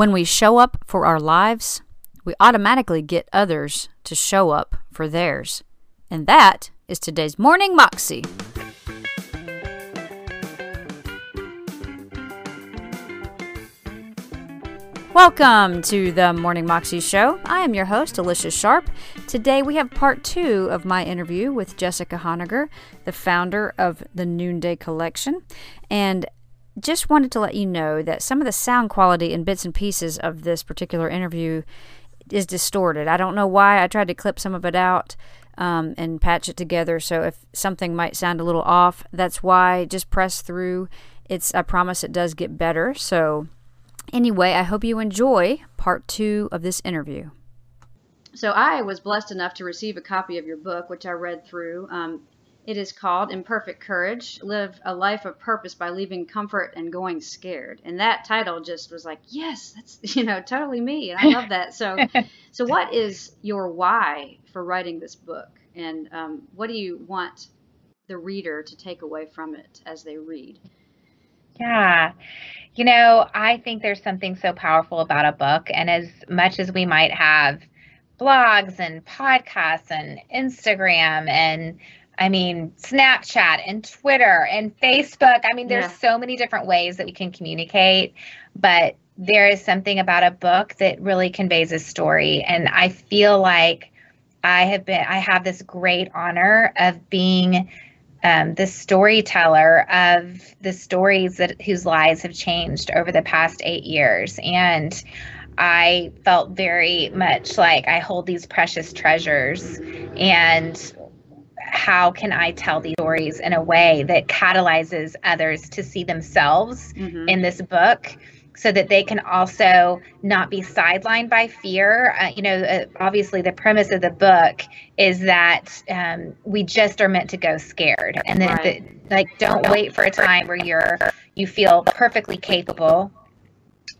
When we show up for our lives, we automatically get others to show up for theirs. And that is today's Morning Moxie. Welcome to the Morning Moxie Show. I am your host, Alicia Sharp. Today we have part two of my interview with Jessica Honegger, the founder of the Noonday Collection. And just wanted to let you know that some of the sound quality and bits and pieces of this particular interview is distorted. I don't know why. I tried to clip some of it out um, and patch it together. So if something might sound a little off, that's why. Just press through. It's. I promise it does get better. So anyway, I hope you enjoy part two of this interview. So I was blessed enough to receive a copy of your book, which I read through. Um, it is called Imperfect Courage Live a Life of Purpose by Leaving Comfort and Going Scared. And that title just was like, yes, that's, you know, totally me. And I love that. So, so what is your why for writing this book? And um, what do you want the reader to take away from it as they read? Yeah. You know, I think there's something so powerful about a book. And as much as we might have blogs and podcasts and Instagram and I mean, Snapchat and Twitter and Facebook. I mean, there's yeah. so many different ways that we can communicate, but there is something about a book that really conveys a story. And I feel like I have been, I have this great honor of being um, the storyteller of the stories that whose lives have changed over the past eight years. And I felt very much like I hold these precious treasures and how can I tell these stories in a way that catalyzes others to see themselves mm-hmm. in this book so that they can also not be sidelined by fear. Uh, you know, uh, obviously, the premise of the book is that um, we just are meant to go scared, and then right. that, like, don't wait for a time where you're you feel perfectly capable,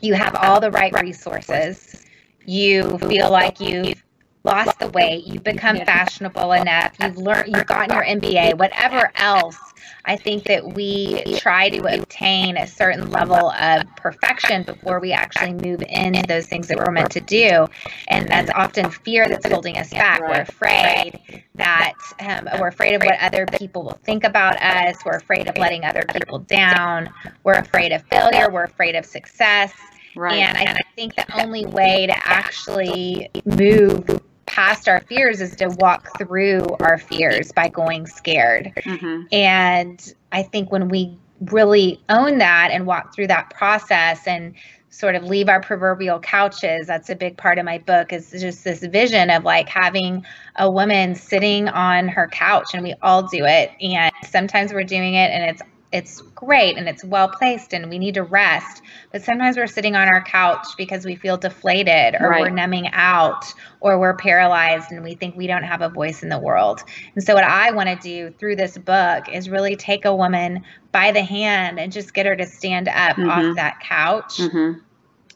you have all the right resources, you feel like you've lost the weight, you've become fashionable enough, you've learned, you've gotten your MBA, whatever else. I think that we try to obtain a certain level of perfection before we actually move into those things that we're meant to do. And that's often fear that's holding us back. We're afraid that um, we're afraid of what other people will think about us. We're afraid of letting other people down. We're afraid of failure. We're afraid of success. Right. And I think the only way to actually move past our fears is to walk through our fears by going scared. Mm-hmm. And I think when we really own that and walk through that process and sort of leave our proverbial couches that's a big part of my book is just this vision of like having a woman sitting on her couch and we all do it and sometimes we're doing it and it's it's great and it's well placed and we need to rest. But sometimes we're sitting on our couch because we feel deflated or right. we're numbing out or we're paralyzed and we think we don't have a voice in the world. And so, what I want to do through this book is really take a woman by the hand and just get her to stand up mm-hmm. off that couch. Mm-hmm.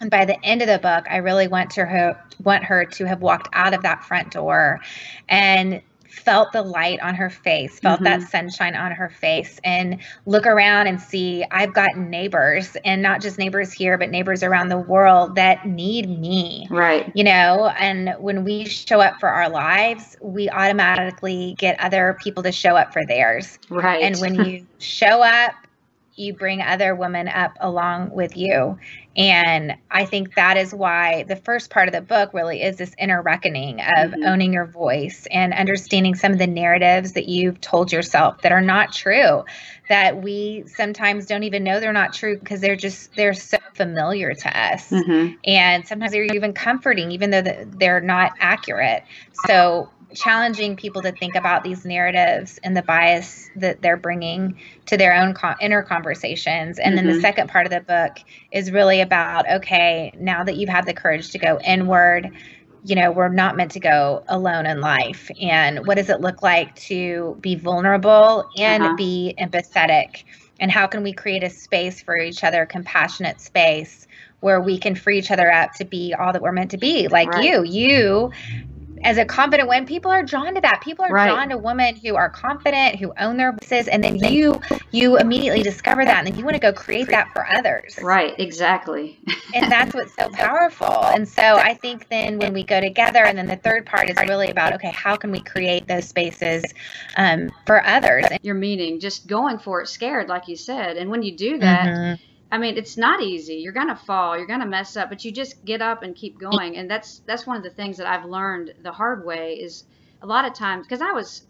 And by the end of the book, I really want to her want her to have walked out of that front door and felt the light on her face, felt mm-hmm. that sunshine on her face, and look around and see I've got neighbors, and not just neighbors here, but neighbors around the world that need me. Right. You know, and when we show up for our lives, we automatically get other people to show up for theirs. Right. And when you show up, you bring other women up along with you. And I think that is why the first part of the book really is this inner reckoning of mm-hmm. owning your voice and understanding some of the narratives that you've told yourself that are not true, that we sometimes don't even know they're not true because they're just, they're so familiar to us. Mm-hmm. And sometimes they're even comforting, even though they're not accurate. So challenging people to think about these narratives and the bias that they're bringing to their own inner conversations. And mm-hmm. then the mm-hmm. second part of the book is really about okay, now that you've had the courage to go inward, you know, we're not meant to go alone in life. And what does it look like to be vulnerable and uh-huh. be empathetic? And how can we create a space for each other, compassionate space? where we can free each other up to be all that we're meant to be like right. you you as a confident woman, people are drawn to that. People are Right. drawn to women who are confident, who own their voices, and then you you immediately discover that, and then you want to go create that for others. Right, exactly. And that's what's so powerful. And so I think then when we go together, and then the third part is really about okay, how can we create those spaces um, for others? Your meaning, just going for it scared, like you said. And when you do that, Mhm. I mean, it's not easy. You're gonna fall, you're gonna mess up, but you just get up and keep going. And that's that's one of the things that I've learned the hard way is a lot of times because I was,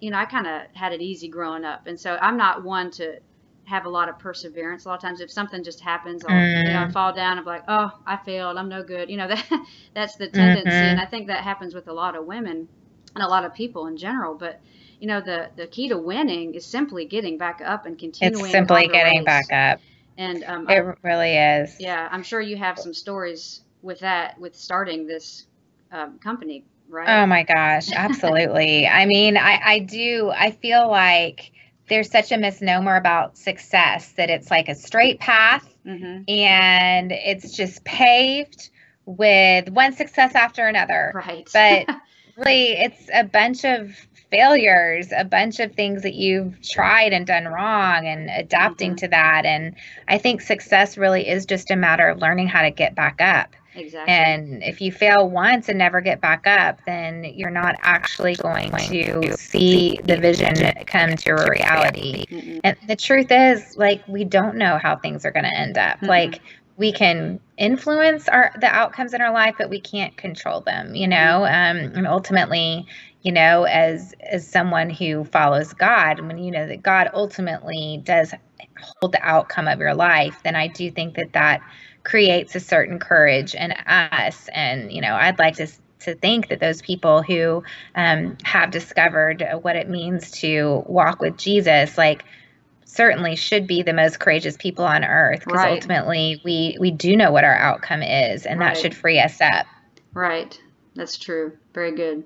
you know, I kind of had it easy growing up, and so I'm not one to have a lot of perseverance. A lot of times, if something just happens, I'll you know Mm. fall down and be like, oh, I failed, I'm no good. You know that that's the tendency, Mhm. and I think that happens with a lot of women and a lot of people in general. But you know, the the key to winning is simply getting back up and continuing. It's simply getting race. back up. And um, It I- really is. yeah, I'm sure you have some stories with that, with starting this um, company, right? Oh my gosh, absolutely. I mean, I, I do, I feel like there's such a misnomer about success that it's like a straight path hmm and it's just paved with one success after another. Right. But really, it's a bunch of failures, a bunch of things that you've tried and done wrong and adapting Mhm. to that. And I think success really is just a matter of learning how to get back up. exactly. And if you fail once and never get back up, then you're not actually going to see the vision come to a reality. Mm-mm. And the truth is, like, we don't know how things are going to end up. Mhm. Like, we can influence our the outcomes in our life, but we can't control them. You know, um, and ultimately, you know, as as someone who follows God, when you know that God ultimately does hold the outcome of your life, then I do think that that creates a certain courage in us. And you know, I'd like to to think that those people who um, have discovered what it means to walk with Jesus, like certainly should be the most courageous people on earth because Right. ultimately we we do know what our outcome is and Right. that should free us up Right. That's true. Very good.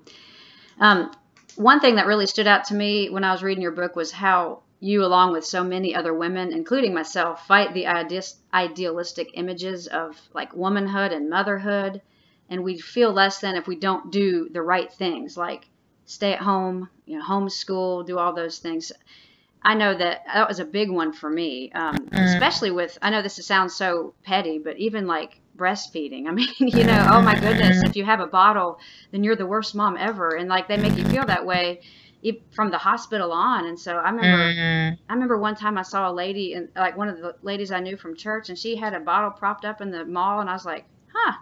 Um, one thing that really stood out to me when I was reading your book was how you, along with so many other women, including myself, fight the ideas, idealistic images of like womanhood and motherhood. And we feel less than if we don't do the right things, like stay at home, you know, homeschool, do all those things. I know that that was a big one for me, um, Mm. especially with. I know this sounds so petty, but even like breastfeeding. I mean, you know, oh my goodness, if you have a bottle, then you're the worst mom ever, and like they make you feel that way from the hospital on. And so I remember, Mhm. I remember one time I saw a lady, and like one of the ladies I knew from church, and she had a bottle propped up in the mall, and I was like, huh,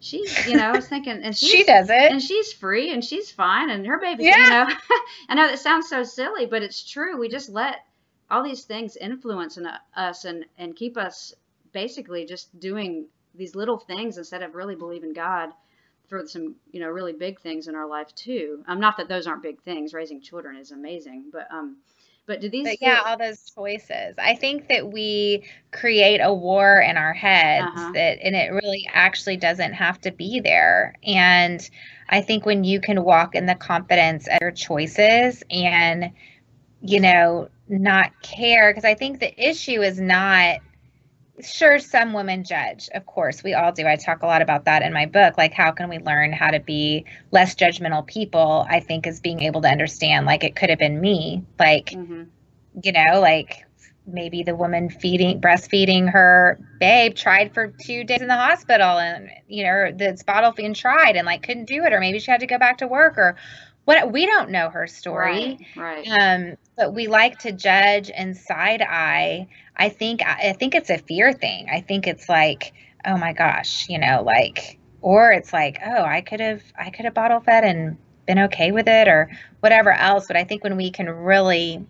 she's, you know, I was thinking, and she does it and she's free and she's fine and her baby Yeah. you know i know that sounds so silly but it's true we just let all these things influence in, us and and keep us basically just doing these little things instead of really believing god for some you know really big things in our life too. Um not that those aren't big things. Raising children is amazing but um but do these but yeah all those choices. I think that we create a war in our heads Uh-huh. that and it really actually doesn't have to be there. And i think when you can walk in the confidence of your choices and you know not care because i think the issue is not sure some women judge of course we all do i talk a lot about that in my book like how can we learn how to be less judgmental people i think is being able to understand like it could have been me like Mhm. you know, like maybe the woman feeding breastfeeding her babe tried for two days in the hospital and you know the bottle feeding tried and like couldn't do it or maybe she had to go back to work or what we don't know her story. Right right. Um but we like to judge and side eye. I think i think it's a fear thing. I think it's like oh my gosh you know like or it's like oh i could have i could have bottle fed and been okay with it or whatever else. But i think when we can really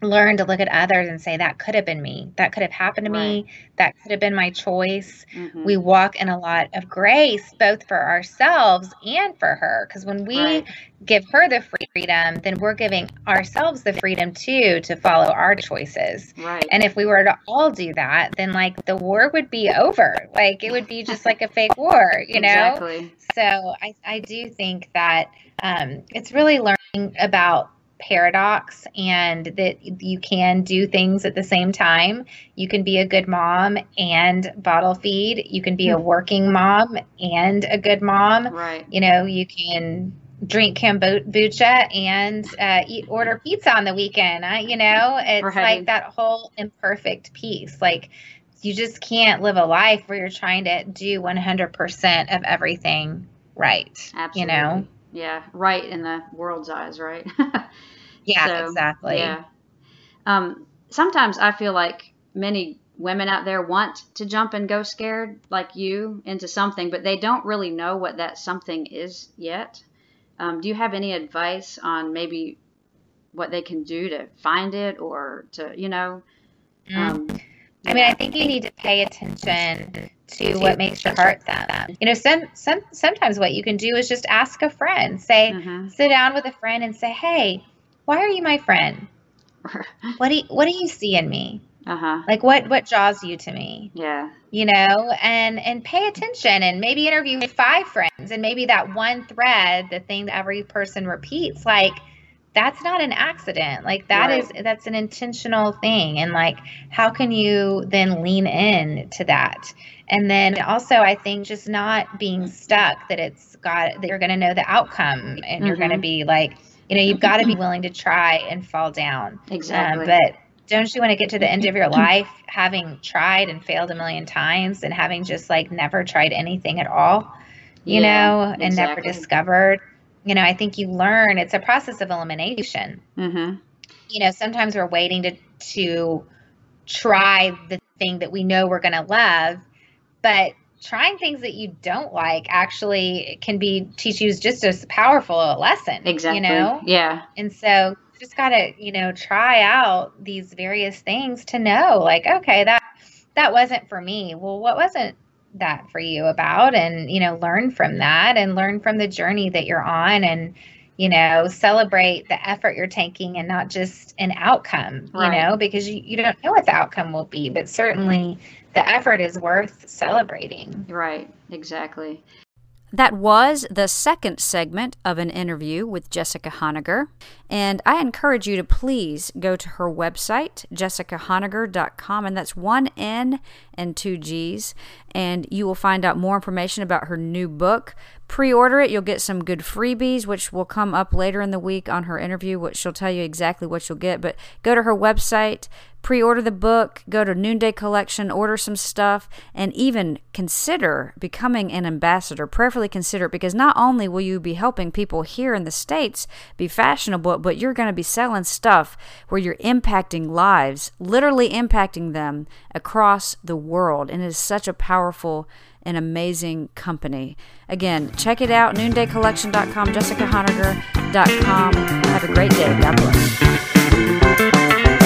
learn to look at others and say that could have been me. That could have happened to me. That could have been my choice. Mhm. we walk in a lot of grace both for ourselves and for her because when we Right. give her the freedom then we're giving ourselves the freedom too to follow our choices. Right. And if we were to all do that then like the war would be over. Like it would be just like a fake war you know? Exactly. So I, I do think that um, it's really learning about paradox and that you can do things at the same time. You can be a good mom and bottle feed. You can be a hmm. working mom and a good mom. Right. You know, you can drink kombucha and uh, eat order pizza on the weekend. You know, it's right. like that whole imperfect piece. Like you just can't live a life where you're trying to do 100% of everything right. Absolutely. You know? Yeah, right in the world's eyes, right? yeah, so, exactly. Yeah. Um, sometimes I feel like many women out there want to jump and go scared like you into something, but they don't really know what that something is yet. Um, do you have any advice on maybe what they can do to find it or to, you know? Mm. I mean, I think you need to pay attention to what makes your heart thump. You know, some, some sometimes what you can do is just ask a friend. Say, mm-hmm. sit down with a friend and say, "Hey, why are you my friend? what do you, what do you see in me? Uh-huh. Like what what draws you to me? Yeah. You know, and and pay attention and maybe interview five friends and maybe that one thread, the thing that every person repeats, like that's not an accident. Like that right. is that's an intentional thing. And like how can you then lean in to that? And then also I think just not being stuck that it's got that you're gonna know the outcome and mm-hmm. you're gonna mm-hmm. be like, you know, you've got to be willing to try and fall down. Exactly. Um, but don't you want to get to the end of your life having tried and failed a million times and having just like never tried anything at all, you yeah, know, and exactly. never discovered? You know, I think you learn it's a process of elimination. Mm-hmm. You know, sometimes we're waiting to to try the thing that we know we're going to love, but trying things that you don't like actually can be teach you just as powerful a lesson. Exactly. You know? Yeah. And so just got to, you know, try out these various things to know like, okay, that that wasn't for me. Well, what wasn't that for you about and, you know, learn from that and learn from the journey that you're on and you know, celebrate the effort you're taking and not just an outcome, right. you know, because you, you don't know what the outcome will be, but certainly the effort is worth celebrating. Right, exactly. That was the second segment of an interview with Jessica Honegger. And I encourage you to please go to her website, jessicahonegger.com, and that's one N and two G's. And you will find out more information about her new book. Pre order it, you'll get some good freebies, which will come up later in the week on her interview, which she'll tell you exactly what you'll get. But go to her website, pre order the book, go to Noonday Collection, order some stuff, and even consider becoming an ambassador. Prayerfully consider it because not only will you be helping people here in the States be fashionable, but you're going to be selling stuff where you're impacting lives, literally impacting them across the world. And it is such a powerful and amazing company. Again, check it out noondaycollection.com, jessicahonegger.com. Have a great day. God bless.